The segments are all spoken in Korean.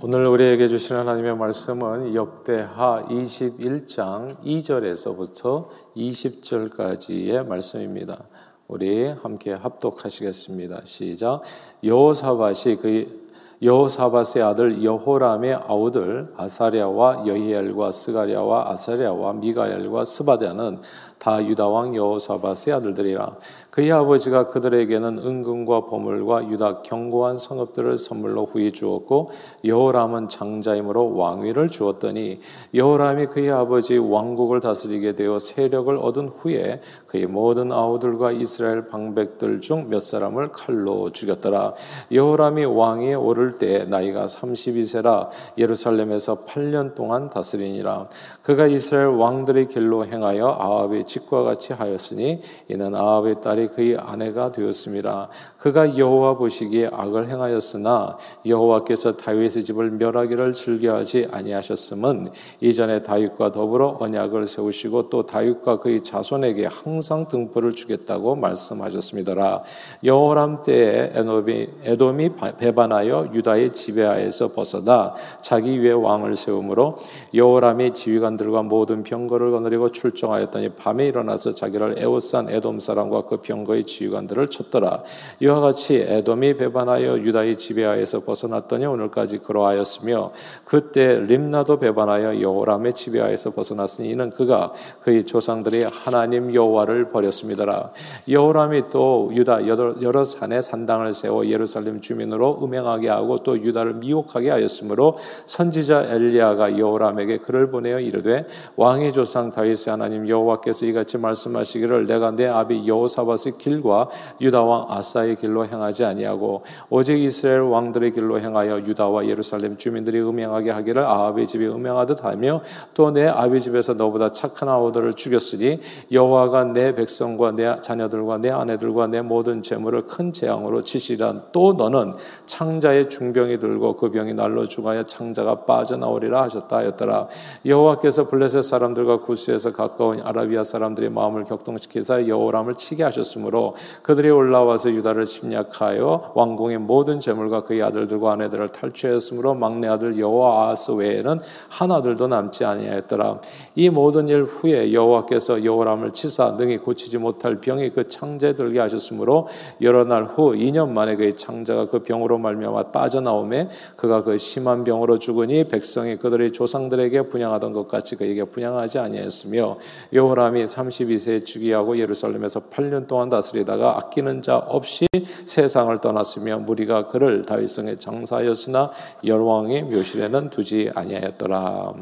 오늘 우리에게 주신 하나님의 말씀은 역대하 21장 2절에서부터 20절까지의 말씀입니다. 우리 함께 합독하시겠습니다. 시작. 여호사밧이 그 여호사밧의 아들 여호람의 아우들 아사랴와 여히엘과 스가랴와 아사랴와 미가엘과 스바랴는 다 유다 왕 여호사밧의 아들들이라. 그의 아버지가 그들에게는 은금과 보물과 유다 견고한 성읍들을 선물로 후히 주었고 여호람은 장자임으로 왕위를 주었더니 여호람이 그의 아버지 왕국을 다스리게 되어 세력을 얻은 후에 그의 모든 아우들과 이스라엘 방백들 중 몇 사람을 칼로 죽였더라. 여호람이 왕위에 오를 때 나이가 32세라 예루살렘에서 8년 동안 다스리니라. 그가 이스라엘 왕들의 길로 행하여 아합의 직과 같이 하였으니 이는 아합의 딸이 그의 아내가 되었습니다. 그가 여호와 보시기에 악을 행하였으나 여호와께서 다윗의 집을 멸하기를 즐겨하지 아니하셨음은 이전에 다윗과 더불어 언약을 세우시고 또 다윗과 그의 자손에게 항상 등불을 주겠다고 말씀하셨습니다라. 여호람 때에 에돔이, 에돔이 배반하여 유다의 지배하에서 벗어나 자기 위에 왕을 세우므로 여호람이 지휘관들과 모든 병거를 거느리고 출정하였더니 밤에 일어나서 자기를 에워싼 에돔 사람과 그 병거의 지휘관들을 쳤더라. 이와 같이 에돔이 배반하여 유다의 지배하에서 벗어났더니 오늘까지 그러하였으며 그때 림나도 배반하여 여호람의 지배하에서 벗어났으니 이는 그가 그의 조상들이 하나님 여호와를 버렸습니다라. 여호람이 또 유다 여러 산에 산당을 세워 예루살렘 주민으로 음행하게 하고 또 유다를 미혹하게 하였으므로 선지자 엘리야가 여호람에게 글을 보내어 이르되 왕의 조상 다윗의 하나님 여호와께서 이같이 말씀하시기를 내가 내 아비 여호사밧의 길과 유다 왕 아사의 길로 행하지 아니하고 오직 이스라엘 왕들의 길로 행하여 유다와 예루살렘 주민들이 음행하게 하기를 아합의 집이 음행하듯 하며 또 내 아비 집에서 너보다 착한 아우들을 죽였으니 여호와가 내 백성과 내 자녀들과 내 아내들과 내 모든 재물을 큰 재앙으로 치시리라. 또 너는 창자의 중병이 들고 그 병이 날로 죽어야 창자가 빠져나오리라 하셨다 하였더라. 여호와께서 블레셋 사람들과 구스에서 가까운 아라비아 사람 들의 마음을 격동시키사 여호람을 치게 하셨으므로 그들이 올라와서 유다를 침략하여 왕궁의 모든 재물과 그의 아들들과 아내들을 탈취하였으므로 막내 아들 여호와 아하스 외에는 한 아들도 남지 아니하였더라. 이 모든 일 후에 여호와께서 여호람을 치사 능히 고치지 못할 병이 그 창자에 들게 하셨으므로 여러 날 후 2년 만에 그의 창자가 그 병으로 말미암아 빠져나오매 그가 그 심한 병으로 죽으니 백성이 그들의 조상들에게 분양하던 것 같이 그에게 분양하지 아니하였으며 여호람이 32세에 즉위하고 예루살렘에서 8년 동안 다스리다가 아끼는 자 없이 세상을 떠났으며 무리가 그를 다윗성에 장사하였으나 열왕의 묘실에는 두지 아니하였더라.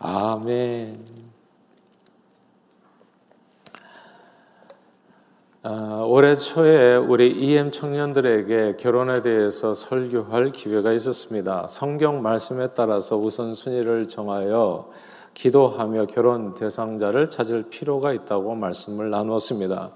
아멘. 아, 올해 초에 우리 EM 청년들에게 결혼에 대해서 설교할 기회가 있었습니다. 성경 말씀에 따라서 우선 순위를 정하여 기도하며 결혼 대상자를 찾을 필요가 있다고 말씀을 나누었습니다.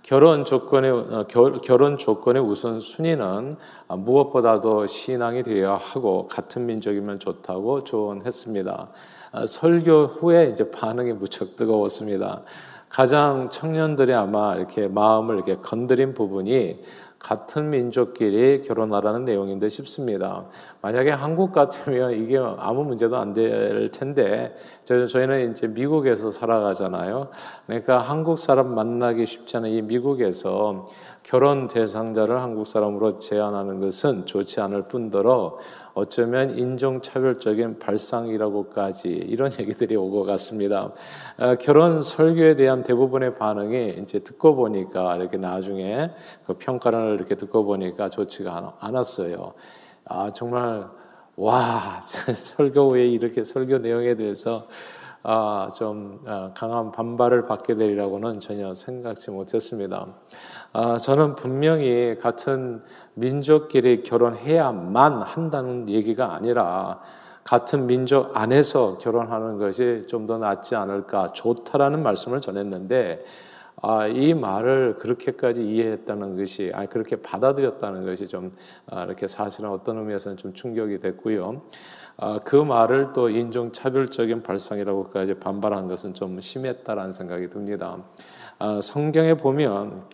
결혼 조건의 어, 결혼 조건의 우선 순위는 무엇보다도 신앙이 되어야 하고 같은 민족이면 좋다고 조언했습니다. 아, 설교 후에 이제 반응이 무척 뜨거웠습니다. 가장 청년들이 아마 이렇게 마음을 이렇게 건드린 부분이 같은 민족끼리 결혼하라는 내용인데 싶습니다. 만약에 한국 같으면 이게 아무 문제도 안 될 텐데 저희는 이제 미국에서 살아가잖아요. 그러니까 한국 사람 만나기 쉽지 않은 이 미국에서 결혼 대상자를 한국 사람으로 제안하는 것은 좋지 않을 뿐더러 어쩌면 인종차별적인 발상이라고까지 이런 얘기들이 오고 갔습니다. 어, 결혼 설교에 대한 대부분의 반응이 이제 듣고 보니까 이렇게 나중에 그 평가를 이렇게 듣고 보니까 좋지가 않았어요. 아, 정말, 와, 설교 후에 이렇게 설교 내용에 대해서 아, 좀 아, 강한 반발을 받게 되리라고는 전혀 생각지 못했습니다. 아, 저는 분명히 같은 민족끼리 결혼해야만 한다는 얘기가 아니라 같은 민족 안에서 결혼하는 것이 좀 더 낫지 않을까, 좋다라는 말씀을 전했는데, 아, 이 말을 그렇게까지 이해했다는 것이, 아, 그렇게 받아들였다는 것이 좀, 아, 이렇게 사실은 어떤 의미에서는 좀 충격이 됐고요. 아, 그 말을 또 인종차별적인 발상이라고까지 반발한 것은 좀 심했다라는 생각이 듭니다. 아, 성경에 보면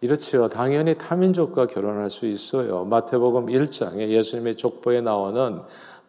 이렇지요. 당연히 타민족과 결혼할 수 있어요. 마태복음 1장에 예수님의 족보에 나오는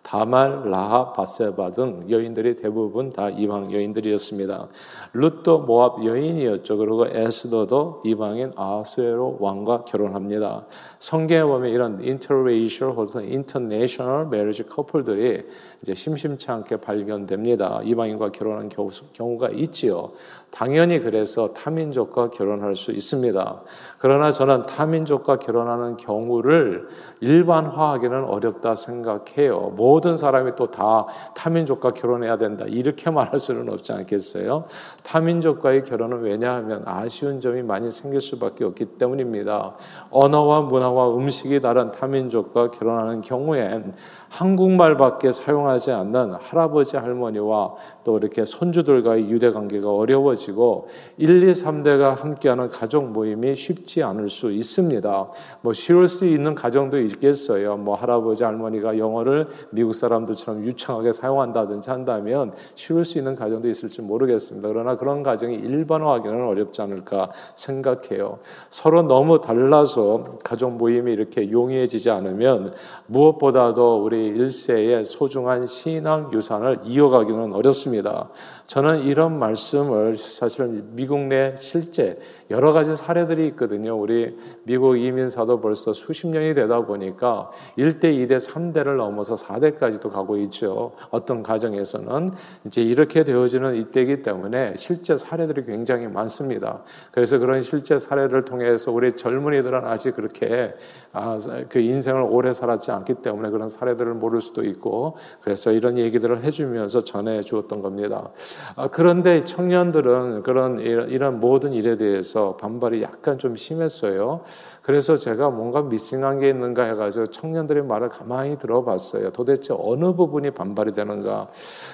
다말, 라하, 바세바 등 여인들이 대부분 다 이방 여인들이었습니다. 룻도 모압 여인이었죠. 그리고 에스더도 이방인 아하수에로 왕과 결혼합니다. 성경에 보면 이런 interracial 혹은 international marriage 커플들이 이제 심심치 않게 발견됩니다. 이방인과 결혼한 경우가 있지요. 당연히 그래서 타민족과 결혼할 수 있습니다. 그러나 저는 타민족과 결혼하는 경우를 일반화하기는 어렵다 생각해요. 모든 사람이 또 다 타민족과 결혼해야 된다. 이렇게 말할 수는 없지 않겠어요? 타민족과의 결혼은 왜냐하면 아쉬운 점이 많이 생길 수밖에 없기 때문입니다. 언어와 문화와 음식이 다른 타민족과 결혼하는 경우엔 한국말밖에 사용하지 않는 할아버지 할머니와 또 이렇게 손주들과의 유대 관계가 어려워지 고 1, 2, 3대가 함께하는 가족 모임이 쉽지 않을 수 있습니다. 뭐 쉬울 수 있는 가정도 있겠어요. 뭐 할아버지 할머니가 영어를 미국 사람들처럼 유창하게 사용한다든지 한다면 쉬울 수 있는 가정도 있을지 모르겠습니다. 그러나 그런 가정이 일반화하기는 어렵지 않을까 생각해요. 서로 너무 달라서 가족 모임이 이렇게 용이해지지 않으면 무엇보다도 우리 일세의 소중한 신앙 유산을 이어가기는 어렵습니다. 저는 이런 말씀을 사실 미국 내 실제 여러 가지 사례들이 있거든요. 우리 미국 이민사도 벌써 수십 년이 되다 보니까 1대, 2대, 3대를 넘어서 4대까지도 가고 있죠. 어떤 가정에서는 이제 이렇게 되어지는 이때이기 때문에 실제 사례들이 굉장히 많습니다. 그래서 그런 실제 사례를 통해서 우리 젊은이들은 아직 그렇게 아, 그 인생을 오래 살았지 않기 때문에 그런 사례들을 모를 수도 있고 그래서 이런 얘기들을 해주면서 전해 주었던 겁니다. 아, 그런데 청년들은 그런 이런 모든 일에 대해서 반발이 약간 좀 심했어요. 그래서 제가 뭔가 미싱한 게 있는가 해가지고 청년들의 말을 가만히 들어봤어요. 도대체 어느 부분이 반발이 되는가?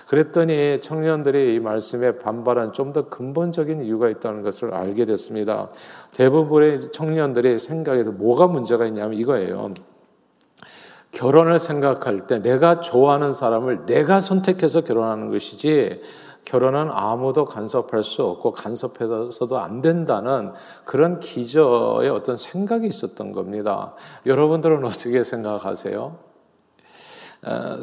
그랬더니 청년들이 이 말씀에 반발한 좀 더 근본적인 이유가 있다는 것을 알게 됐습니다. 대부분의 청년들의 생각에서 뭐가 문제가 있냐면 이거예요. 결혼을 생각할 때 내가 좋아하는 사람을 내가 선택해서 결혼하는 것이지 결혼은 아무도 간섭할 수 없고 간섭해서도 안 된다는 그런 기저의 어떤 생각이 있었던 겁니다. 여러분들은 어떻게 생각하세요?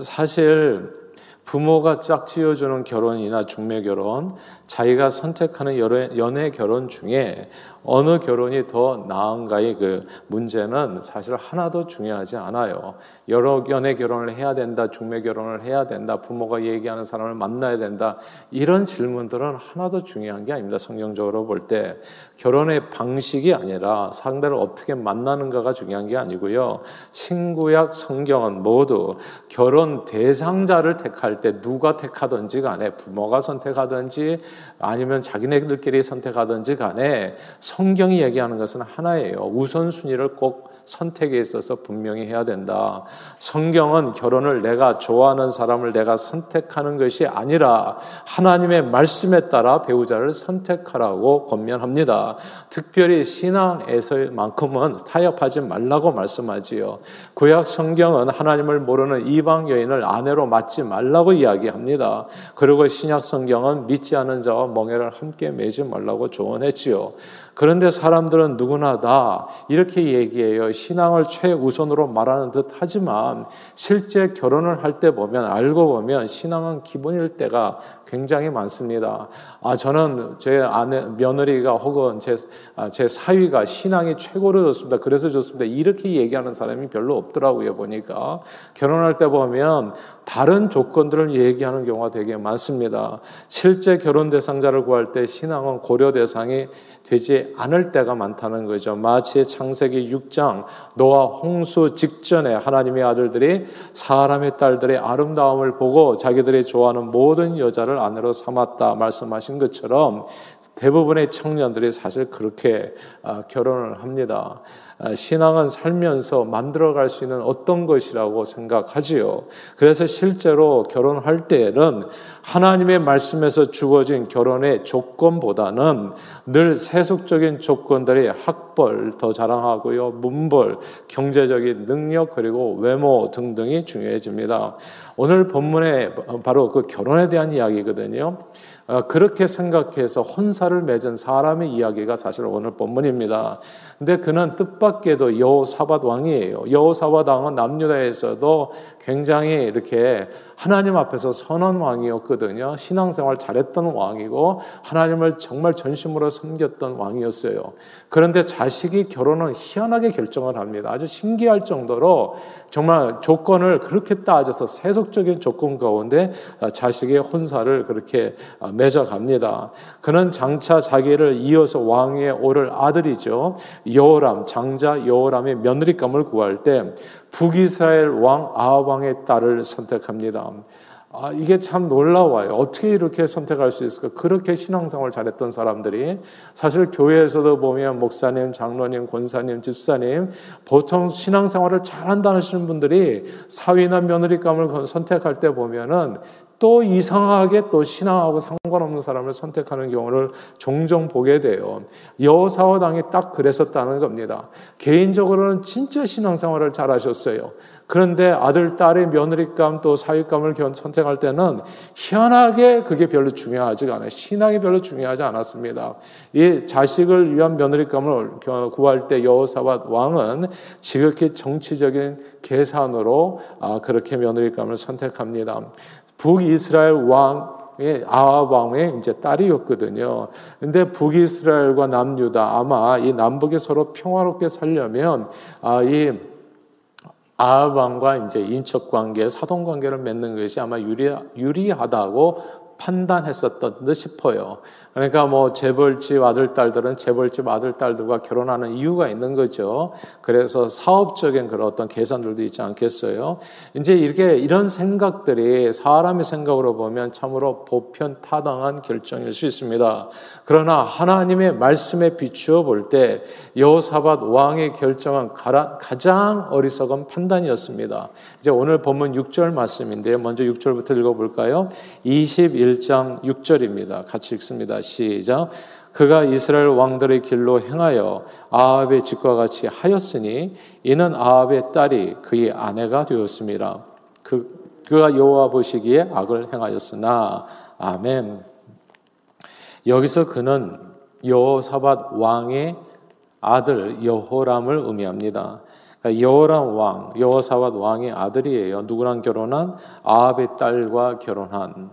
사실 부모가 짝 지어주는 결혼이나 중매 결혼, 자기가 선택하는 연애 결혼 중에 어느 결혼이 더 나은가의 그 문제는 사실 하나도 중요하지 않아요. 여러 연애 결혼을 해야 된다, 중매 결혼을 해야 된다, 부모가 얘기하는 사람을 만나야 된다. 이런 질문들은 하나도 중요한 게 아닙니다. 성경적으로 볼 때. 결혼의 방식이 아니라 상대를 어떻게 만나는가가 중요한 게 아니고요. 신구약 성경은 모두 결혼 대상자를 택할 때 누가 택하든지 간에 부모가 선택하든지 아니면 자기네들끼리 선택하든지 간에 성경이 얘기하는 것은 하나예요. 우선순위를 꼭 선택에 있어서 분명히 해야 된다. 성경은 결혼을 내가 좋아하는 사람을 내가 선택하는 것이 아니라 하나님의 말씀에 따라 배우자를 선택하라고 권면합니다. 특별히 신앙에서만큼은 타협하지 말라고 말씀하지요. 구약 성경은 하나님을 모르는 이방 여인을 아내로 맞지 말라고 이야기합니다. 그리고 신약 성경은 믿지 않은 자와 멍해를 함께 매지 말라고 조언했지요. 그런데 사람들은 누구나 다 이렇게 얘기해요. 신앙을 최우선으로 말하는 듯 하지만 실제 결혼을 할 때 보면 알고 보면 신앙은 기본일 때가 굉장히 많습니다. 아, 저는 제 아내, 며느리가 혹은 제, 아, 제 사위가 신앙이 최고로 좋습니다. 그래서 좋습니다. 이렇게 얘기하는 사람이 별로 없더라고요, 보니까. 결혼할 때 보면 다른 조건들을 얘기하는 경우가 되게 많습니다. 실제 결혼 대상자를 구할 때 신앙은 고려 대상이 되지 않을 때가 많다는 거죠. 마치 창세기 6장 노아 홍수 직전에 하나님의 아들들이 사람의 딸들의 아름다움을 보고 자기들이 좋아하는 모든 여자를 여자를 아내로 삼았다 말씀하신 것처럼 대부분의 청년들이 사실 그렇게 아, 결혼을 합니다. 아, 신앙은 살면서 만들어갈 수 있는 어떤 것이라고 생각하지요. 그래서 실제로 결혼할 때에는 하나님의 말씀에서 주어진 결혼의 조건보다는 늘 세속적인 조건들이 학벌 더 자랑하고요, 문벌, 경제적인 능력 그리고 외모 등등이 중요해집니다. 오늘 본문에 바로 그 결혼에 대한 이야기거든요. 어, 그렇게 생각해서 혼사를 맺은 사람의 이야기가 사실 오늘 본문입니다. 근데 그는 뜻밖에도 여호사밧 왕이에요. 여호사밧 왕은 남유다에서도 굉장히 이렇게 하나님 앞에서 선한 왕이었 거든요. 신앙생활 잘했던 왕이고 하나님을 정말 전심으로 섬겼던 왕이었어요. 그런데 자식이 결혼은 희한하게 결정을 합니다. 아주 신기할 정도로 정말 조건을 그렇게 따져서 세속적인 조건 가운데 자식의 혼사를 그렇게 맺어갑니다. 그는 장차 자기를 이어서 왕에 오를 아들이죠. 여호람 장자 여호람의 며느리감을 구할 때 북이스라엘 왕 아합 왕의 딸을 선택합니다. 아, 이게 참 놀라워요. 어떻게 이렇게 선택할 수 있을까? 그렇게 신앙생활 잘했던 사람들이 사실 교회에서도 보면 목사님, 장로님, 권사님, 집사님 보통 신앙생활을 잘한다는 분들이 사위나 며느리감을 선택할 때 보면은 또 이상하게 또 신앙하고 상관없는 사람을 선택하는 경우를 종종 보게 돼요. 여사와당이 딱 그랬었다는 겁니다. 개인적으로는 진짜 신앙생활을 잘 하셨어요. 그런데 아들, 딸의 며느리감 또 사위감을 선택할 때는 희한하게 그게 별로 중요하지가 않아요. 신앙이 별로 중요하지 않았습니다. 이 자식을 위한 며느리감을 구할 때 여호사밧 왕은 지극히 정치적인 계산으로 아, 그렇게 며느리감을 선택합니다. 북이스라엘 왕 아합 왕의 이제 딸이었거든요. 근데 북이스라엘과 남유다 아마 이 남북이 서로 평화롭게 살려면 아, 이 아합 왕과 이제 인척 관계, 사돈 관계를 맺는 것이 아마 유리, 유리하다고 판단했었던 듯 싶어요. 그러니까 뭐 재벌집 아들 딸들은 재벌집 아들 딸들과 결혼하는 이유가 있는 거죠. 그래서 사업적인 그런 어떤 계산들도 있지 않겠어요. 이제 이렇게 이런 생각들이 사람의 생각으로 보면 참으로 보편 타당한 결정일 수 있습니다. 그러나 하나님의 말씀에 비추어 볼 때 여호사밧 왕의 결정은 가장 어리석은 판단이었습니다. 이제 오늘 본문 6절 말씀인데요. 먼저 6절부터 읽어 볼까요? 21장 6절입니다. 같이 읽습니다. 시작. 그가 이스라엘 왕들의 길로 행하여 아합의 집과 같이 하였으니 이는 아합의 딸이 그의 아내가 되었습니다. 그 그가 여호와 보시기에 악을 행하였으나 아멘. 여기서 그는 여호사밧 왕의 아들 여호람을 의미합니다. 그러니까 여호람 왕, 여호사밧 왕의 아들이에요. 누구랑 결혼한 아합의 딸과 결혼한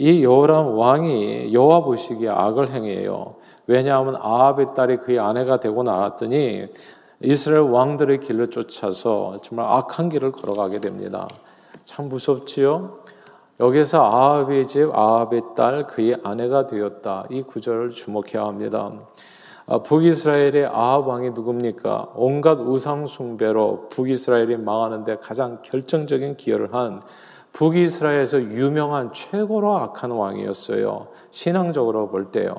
이 여호람 왕이 여호와 보시기에 악을 행해요. 왜냐하면 아합의 딸이 그의 아내가 되고 나왔더니 이스라엘 왕들의 길을 쫓아서 정말 악한 길을 걸어가게 됩니다. 참 무섭지요? 여기서 아합의 집 아합의 딸 그의 아내가 되었다. 이 구절을 주목해야 합니다. 아, 북이스라엘의 아합 왕이 누굽니까? 온갖 우상 숭배로 북이스라엘이 망하는데 가장 결정적인 기여를 한 북이스라엘에서 유명한 최고로 악한 왕이었어요. 신앙적으로 볼 때요.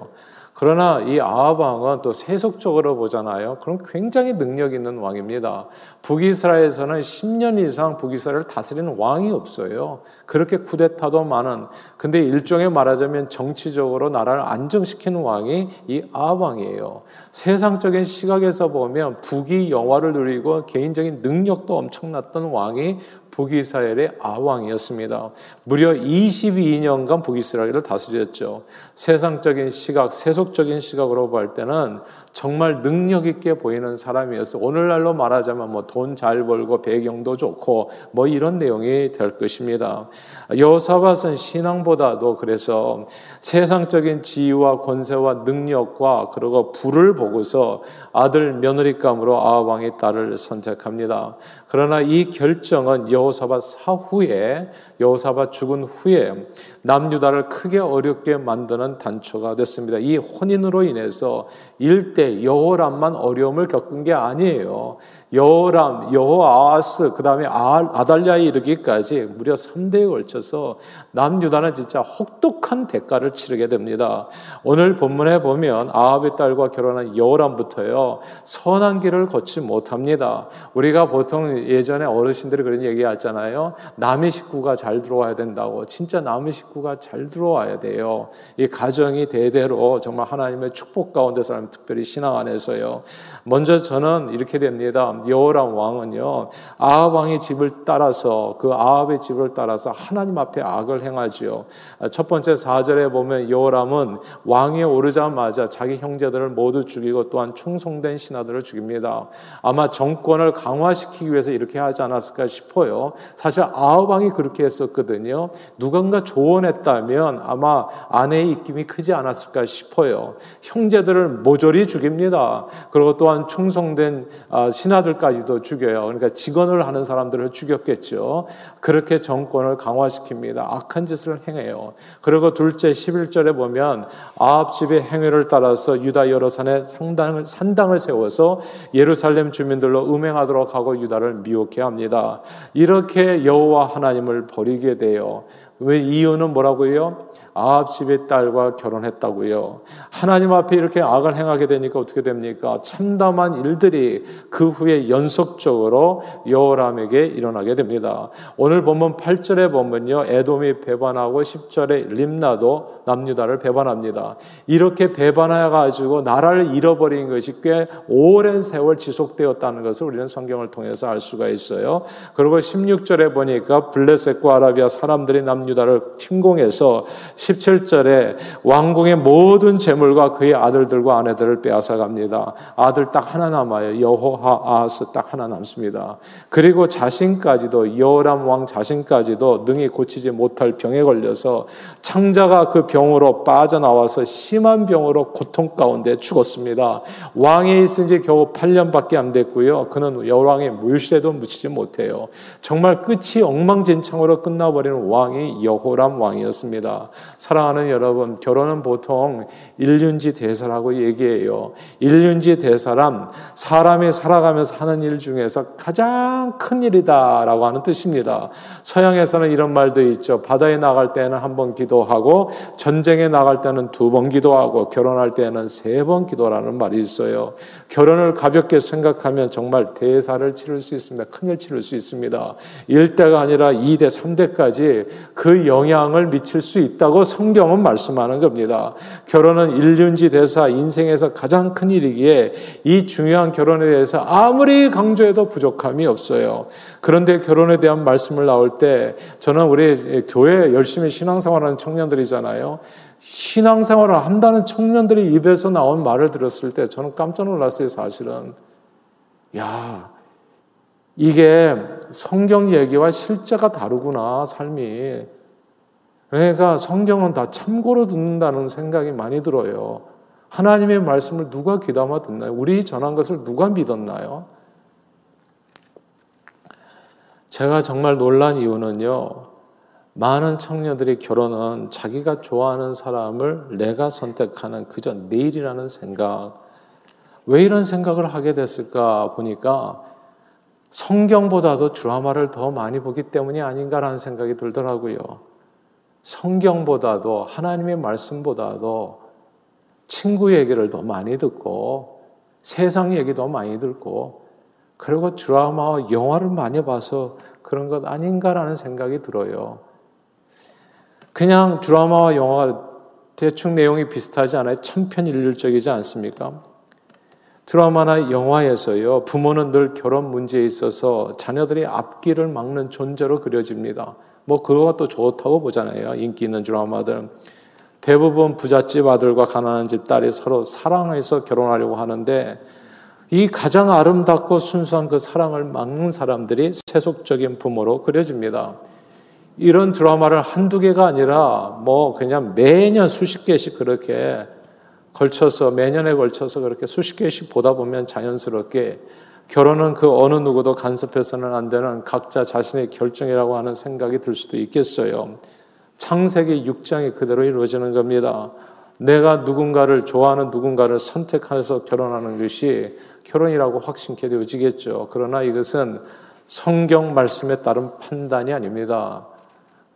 그러나 이 아합 왕은 또 세속적으로 보잖아요. 그럼 굉장히 능력 있는 왕입니다. 북이스라엘에서는 10년 이상 북이스라엘을 다스리는 왕이 없어요. 그렇게 쿠데타도 많은. 근데 일종의 말하자면 정치적으로 나라를 안정시키는 왕이 이 아합 왕이에요. 세상적인 시각에서 보면 북이 영화를 누리고 개인적인 능력도 엄청났던 왕이 북이스라엘의 아왕이었습니다. 무려 22년간 북이스라엘을 다스렸죠. 세상적인 시각, 세속적인 시각으로 볼 때는 정말 능력 있게 보이는 사람이었어. 오늘날로 말하자면 뭐 돈 잘 벌고 배경도 좋고 뭐 이런 내용이 될 것입니다. 여사밧은 신앙보다도 그래서 세상적인 지위와 권세와 능력과 그리고 부를 보고서 아들 며느리감으로 아합 왕의 딸을 선택합니다. 그러나 이 결정은 여 호사밧 사후에 여호사밧 죽은 후에 남유다를 크게 어렵게 만드는 단초가 됐습니다. 이 혼인으로 인해서 일대 여호람만 어려움을 겪은 게 아니에요. 여호람, 여호아스, 그 다음에 아달랴에 이르기까지 무려 3대에 걸쳐서 남유다는 진짜 혹독한 대가를 치르게 됩니다. 오늘 본문에 보면 아합의 딸과 결혼한 여호람부터요, 선한 길을 걷지 못합니다. 우리가 보통 예전에 어르신들이 그런 얘기 하잖아요. 남의 식구가 잘 들어와야 된다고. 진짜 남의 식구가 잘 들어와야 돼요. 이 가정이 대대로 정말 하나님의 축복 가운데 사람 특별히 신앙 안에서요. 먼저 저는 이렇게 됩니다. 여호람 왕은요 아합 왕의 집을 따라서 그 아합의 집을 따라서 하나님 앞에 악을 행하지요. 첫 번째 4절에 보면 여호람은 왕에 오르자마자 자기 형제들을 모두 죽이고 또한 충성된 신하들을 죽입니다. 아마 정권을 강화시키기 위해서 이렇게 하지 않았을까 싶어요. 사실 아합 왕이 그렇게 했었거든요. 누군가 조언했다면 아마 아내의 입김이 크지 않았을까 싶어요. 형제들을 모조리 죽입니다. 그리고 또한 충성된 아, 신하들까지도 죽여요. 그러니까 직언을 하는 사람들을 죽였겠죠. 그렇게 정권을 강화시킵니다. 악한 짓을 행해요. 그리고 둘째 11절에 보면 아합 집의 행위를 따라서 유다 여러 산에 상당을 산당을 세워서 예루살렘 주민들로 음행하도록 하고 유다를 미혹해 합니다. 이렇게 여호와 하나님을 버리게 돼요. 왜 이유는 뭐라고요? 아합 집의 딸과 결혼했다고요. 하나님 앞에 이렇게 악을 행하게 되니까 어떻게 됩니까? 참담한 일들이 그 후에 연속적으로 여호람에게 일어나게 됩니다. 오늘 본문 8절에 보면요. 에돔이 배반하고 10절에 림나도 남유다를 배반합니다. 이렇게 배반해 가지고 나라를 잃어버린 것이 꽤 오랜 세월 지속되었다는 것을 우리는 성경을 통해서 알 수가 있어요. 그리고 16절에 보니까 블레셋과 아라비아 사람들이 남유다를 침공해서 17절에 왕궁의 모든 재물과 그의 아들들과 아내들을 빼앗아 갑니다. 아들 딱 하나 남아요. 여호하아스 딱 하나 남습니다. 그리고 자신까지도 여호람 왕 자신까지도 능히 고치지 못할 병에 걸려서 창자가 그 병으로 빠져나와서 심한 병으로 고통 가운데 죽었습니다. 왕에 있은 지 겨우 8년밖에 안 됐고요. 그는 여왕의 물실에도 묻히지 못해요. 정말 끝이 엉망진창으로 끝나버리는 왕이 여호람 왕이었습니다. 사랑하는 여러분, 결혼은 보통 일륜지 대사라고 얘기해요. 일륜지 대사란 사람이 살아가면서 하는 일 중에서 가장 큰 일이다라고 하는 뜻입니다. 서양에서는 이런 말도 있죠. 바다에 나갈 때는 한 번 기도하고 전쟁에 나갈 때는 두 번 기도하고 결혼할 때는 세 번 기도라는 말이 있어요. 결혼을 가볍게 생각하면 정말 대사를 치를 수 있습니다. 큰일 치를 수 있습니다. 1대가 아니라 2대, 3대까지 그 영향을 미칠 수 있다고 성경은 말씀하는 겁니다. 결혼은 일륜지 대사 인생에서 가장 큰 일이기에 이 중요한 결혼에 대해서 아무리 강조해도 부족함이 없어요. 그런데 결혼에 대한 말씀을 나올 때 저는 우리 교회 열심히 신앙생활하는 청년들이잖아요. 신앙생활을 한다는 청년들이 입에서 나온 말을 들었을 때 저는 깜짝 놀랐어요, 사실은. 야, 이게 성경 얘기와 실제가 다르구나, 삶이. 그러니까 성경은 다 참고로 듣는다는 생각이 많이 들어요. 하나님의 말씀을 누가 귀담아 듣나요? 우리 전한 것을 누가 믿었나요? 제가 정말 놀란 이유는요. 많은 청년들이 결혼은 자기가 좋아하는 사람을 내가 선택하는 그저 내일이라는 생각. 왜 이런 생각을 하게 됐을까 보니까 성경보다도 드라마를 더 많이 보기 때문이 아닌가라는 생각이 들더라고요. 성경보다도 하나님의 말씀보다도 친구 얘기를 더 많이 듣고 세상 얘기도 많이 듣고 그리고 드라마와 영화를 많이 봐서 그런 것 아닌가라는 생각이 들어요. 그냥 드라마와 영화가 대충 내용이 비슷하지 않아요? 천편일률적이지 않습니까? 드라마나 영화에서요, 부모는 늘 결혼 문제에 있어서 자녀들이 앞길을 막는 존재로 그려집니다. 뭐 그것도 좋다고 보잖아요. 인기 있는 드라마들. 대부분 부잣집 아들과 가난한 집 딸이 서로 사랑해서 결혼하려고 하는데 이 가장 아름답고 순수한 그 사랑을 막는 사람들이 세속적인 부모로 그려집니다. 이런 드라마를 한두 개가 아니라 뭐 그냥 매년 수십 개씩 그렇게 걸쳐서 매년에 걸쳐서 그렇게 수십 개씩 보다 보면 자연스럽게 결혼은 그 어느 누구도 간섭해서는 안 되는 각자 자신의 결정이라고 하는 생각이 들 수도 있겠어요. 창세기 6장이 그대로 이루어지는 겁니다. 내가 누군가를 좋아하는 누군가를 선택해서 결혼하는 것이 결혼이라고 확신케 되어지겠죠. 그러나 이것은 성경 말씀에 따른 판단이 아닙니다.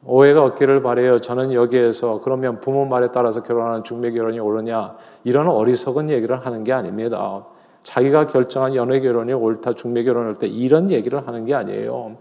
오해가 없기를 바래요. 저는 여기에서 그러면 부모 말에 따라서 결혼하는 중매 결혼이 옳으냐 이런 어리석은 얘기를 하는 게 아닙니다. 자기가 결정한 연애 결혼이 옳다, 중매 결혼할 때 이런 얘기를 하는 게 아니에요.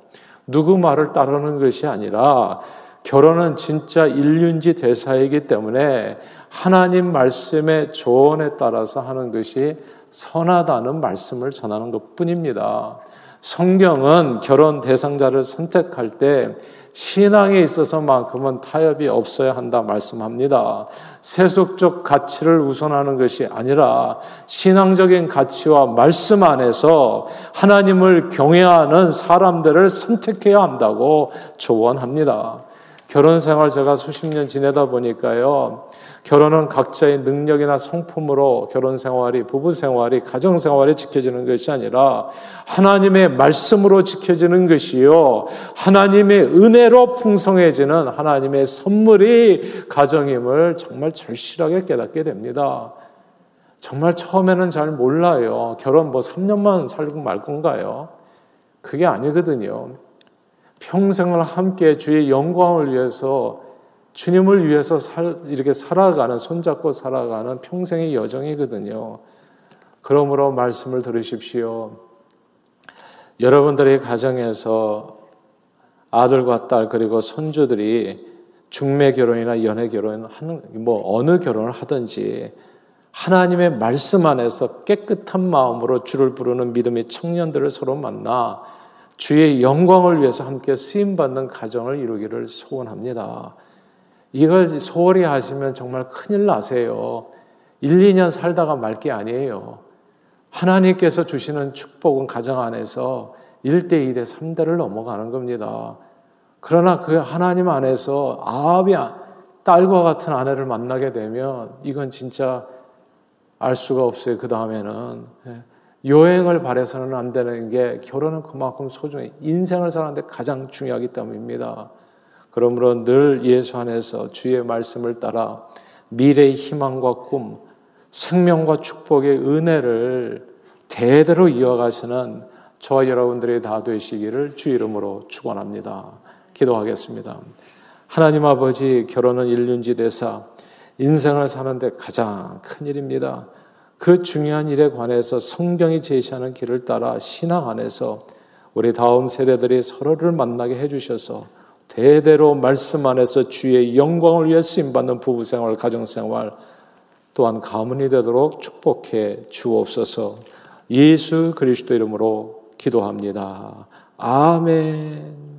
누구 말을 따르는 것이 아니라 결혼은 진짜 인륜지 대사이기 때문에 하나님 말씀의 조언에 따라서 하는 것이 선하다는 말씀을 전하는 것 뿐입니다. 성경은 결혼 대상자를 선택할 때 신앙에 있어서만큼은 타협이 없어야 한다 말씀합니다. 세속적 가치를 우선하는 것이 아니라 신앙적인 가치와 말씀 안에서 하나님을 경외하는 사람들을 선택해야 한다고 조언합니다. 결혼 생활 제가 수십 년 지내다 보니까요. 결혼은 각자의 능력이나 성품으로 결혼 생활이, 부부 생활이, 가정 생활이 지켜지는 것이 아니라 하나님의 말씀으로 지켜지는 것이요. 하나님의 은혜로 풍성해지는 하나님의 선물이 가정임을 정말 절실하게 깨닫게 됩니다. 정말 처음에는 잘 몰라요. 결혼 뭐 3년만 살고 말 건가요? 그게 아니거든요. 평생을 함께 주의 영광을 위해서 주님을 위해서 살, 이렇게 살아가는, 손잡고 살아가는 평생의 여정이거든요. 그러므로 말씀을 들으십시오. 여러분들의 가정에서 아들과 딸 그리고 손주들이 중매 결혼이나 연애 결혼 뭐 어느 결혼을 하든지 하나님의 말씀 안에서 깨끗한 마음으로 주를 부르는 믿음의 청년들을 서로 만나 주의 영광을 위해서 함께 쓰임 받는 가정을 이루기를 소원합니다. 이걸 소홀히 하시면 정말 큰일 나세요. 1, 2년 살다가 말 게 아니에요. 하나님께서 주시는 축복은 가정 안에서 1대, 2대, 3대를 넘어가는 겁니다. 그러나 그 하나님 안에서 아합이 딸과 같은 아내를 만나게 되면 이건 진짜 알 수가 없어요. 그 다음에는. 예. 여행을 바래서는 안 되는 게 결혼은 그만큼 소중해. 인생을 사는데 가장 중요하기 때문입니다. 그러므로 늘 예수 안에서 주의 말씀을 따라 미래의 희망과 꿈, 생명과 축복의 은혜를 대대로 이어가시는 저와 여러분들이 다 되시기를 주 이름으로 축원합니다. 기도하겠습니다. 하나님 아버지 결혼은 일륜지 대사 인생을 사는데 가장 큰 일입니다. 그 중요한 일에 관해서 성경이 제시하는 길을 따라 신앙 안에서 우리 다음 세대들이 서로를 만나게 해주셔서 대대로 말씀 안에서 주의 영광을 위해 쓰임받는 부부생활, 가정생활 또한 가문이 되도록 축복해 주옵소서 예수 그리스도 이름으로 기도합니다. 아멘.